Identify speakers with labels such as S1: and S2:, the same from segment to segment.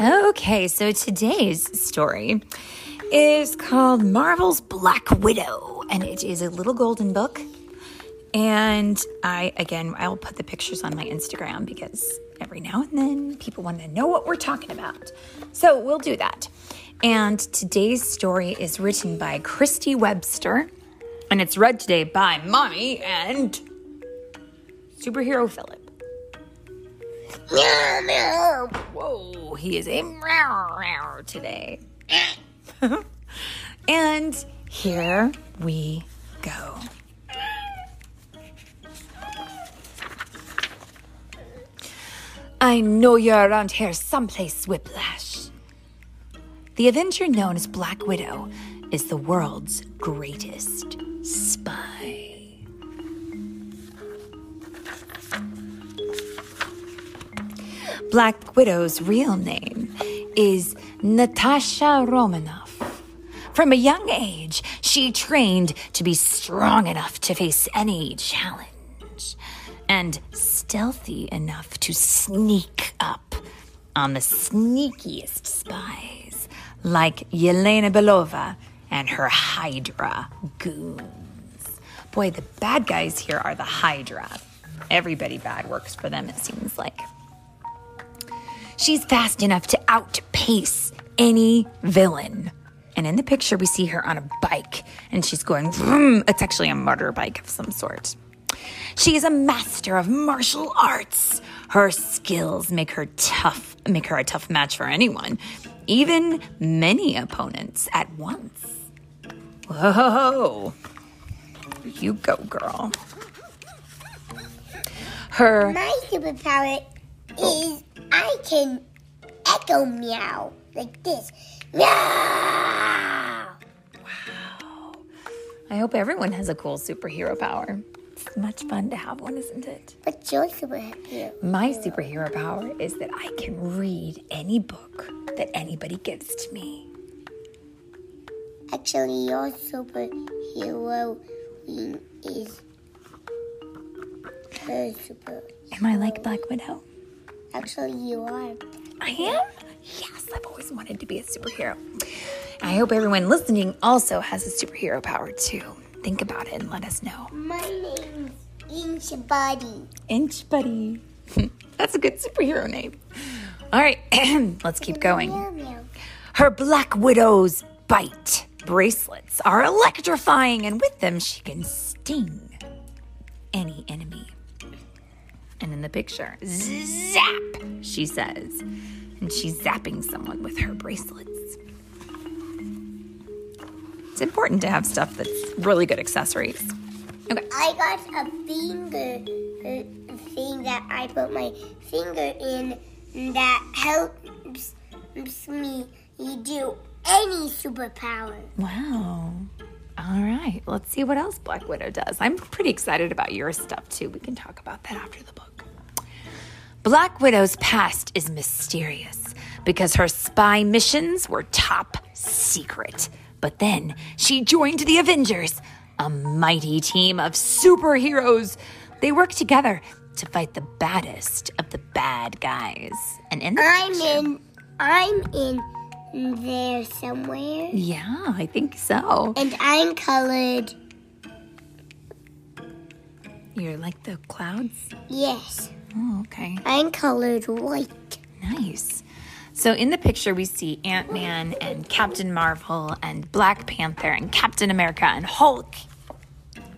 S1: Okay, so today's story is called Marvel's Black Widow, and it is a little golden book. And I, again, I'll put the pictures on my Instagram because every now and then people want to know what we're talking about. So we'll do that. And today's story is written by Christy Webster, and it's read today by Mommy and Superhero Philip. Whoa, he is a meow today. and here we go. I know you're around here someplace, Whiplash. The Avenger known as Black Widow is the world's greatest spy. Black Widow's real name is Natasha Romanoff. From a young age, she trained to be strong enough to face any challenge and stealthy enough to sneak up on the sneakiest spies like Yelena Belova and her Hydra goons. Boy, the bad guys here are the Hydra. Everybody bad works for them, it seems like. She's fast enough to outpace any villain. And in the picture, we see her on a bike and she's going, vroom. it's actually a motorbike of some sort. She is a master of martial arts. Her skills make her tough, make her a tough match for anyone, even many opponents at once. Whoa. You go, girl. Her
S2: My superpower is I can echo meow like this. Meow. Wow.
S1: I hope everyone has a cool superhero power. It's much fun to have one, isn't it?
S2: What's your superhero?
S1: My superhero power is that I can read any book that anybody gives to me.
S2: Actually, your superhero is her super.
S1: Am I like Black Widow?
S2: Actually, you are.
S1: I am? Yes, I've always wanted to be a superhero. I hope everyone listening also has a superhero power too. Think about it and let us know.
S2: My name's Inch Buddy.
S1: Inch Buddy. That's a good superhero name. All right, let's keep going. Her Black Widow's bite bracelets are electrifying, and with them, she can sting any enemy. And in the picture, zap, she says. And she's zapping someone with her bracelets. It's important to have stuff that's really good accessories. Okay.
S2: I got a finger thing that I put my finger in that helps me do any superpower.
S1: Wow. All right. Let's see what else Black Widow does. I'm pretty excited about your stuff too. We can talk about that after the book. Black Widow's past is mysterious because her spy missions were top secret. But then she joined the Avengers, a mighty team of superheroes. They work together to fight the baddest of the bad guys. And in the
S2: I'm
S1: picture-
S2: in. I'm in there somewhere,
S1: Yeah, I think so.
S2: and I'm colored.
S1: You're like the clouds?
S2: Yes,
S1: Oh, okay.
S2: I'm colored white.
S1: Nice. So in the picture, we see Ant Man and Captain Marvel and Black Panther and Captain America and Hulk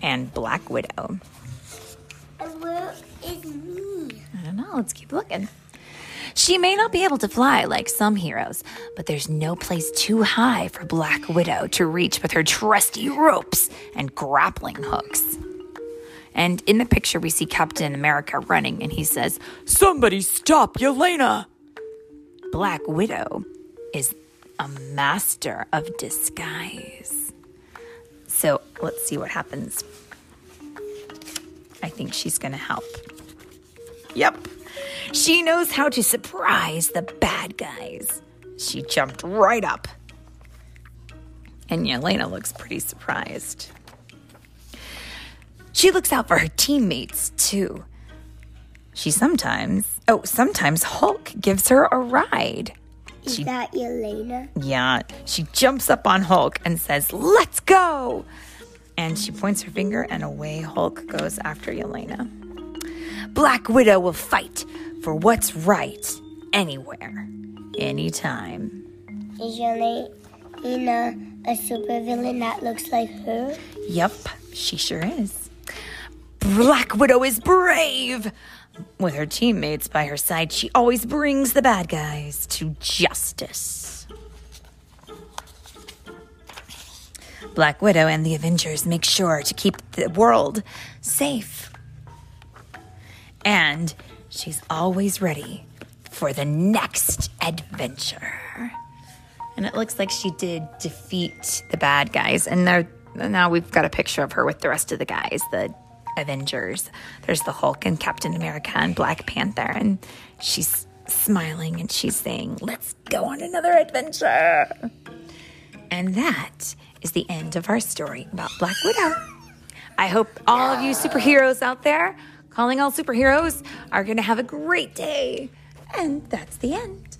S1: and Black Widow.
S2: And where is me?
S1: I don't know. Let's keep looking. She may not be able to fly like some heroes, but there's no place too high for Black Widow to reach with her trusty ropes and grappling hooks. And in the picture, we see Captain America running, and he says, Somebody stop Yelena! Black Widow is a master of disguise. So let's see what happens. I think she's going to help. Yep. She knows how to surprise the bad guys. She jumped right up. And Yelena looks pretty surprised. She looks out for her teammates too. She sometimes, oh, sometimes Hulk gives her a ride.
S2: Is
S1: She-
S2: that Yelena?
S1: Yeah, she jumps up on Hulk and says, Let's go! And she points her finger, and away Hulk goes after Yelena. Black Widow will fight for what's right anywhere, anytime.
S2: Is Yelena a supervillain that looks like her?
S1: Yep, she sure is. Black Widow is brave! With her teammates by her side, she always brings the bad guys to justice. Black Widow and the Avengers make sure to keep the world safe. And she's always ready for the next adventure. And it looks like she did defeat the bad guys. And now we've got a picture of her with the rest of the guys, the Avengers. There's the Hulk and Captain America and Black Panther. And she's smiling and she's saying, Let's go on another adventure. And that is the end of our story about Black Widow. I hope all of you superheroes out there, calling all superheroes, are going to have a great day. And that's the end.